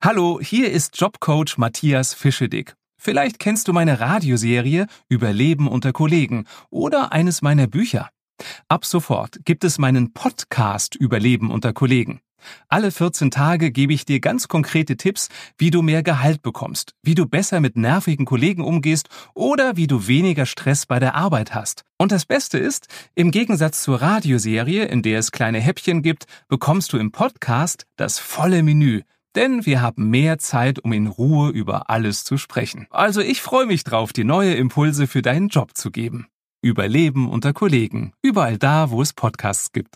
Hallo, hier ist Jobcoach Matthias Fischedick. Vielleicht kennst du meine Radioserie Überleben unter Kollegen oder eines meiner Bücher. Ab sofort gibt es meinen Podcast Überleben unter Kollegen. Alle 14 Tage gebe ich dir ganz konkrete Tipps, wie du mehr Gehalt bekommst, wie du besser mit nervigen Kollegen umgehst oder wie du weniger Stress bei der Arbeit hast. Und das Beste ist, im Gegensatz zur Radioserie, in der es kleine Häppchen gibt, bekommst du im Podcast das volle Menü. Denn wir haben mehr Zeit, um in Ruhe über alles zu sprechen. Also ich freue mich drauf, dir neue Impulse für deinen Job zu geben. Überleben unter Kollegen. Überall da, wo es Podcasts gibt.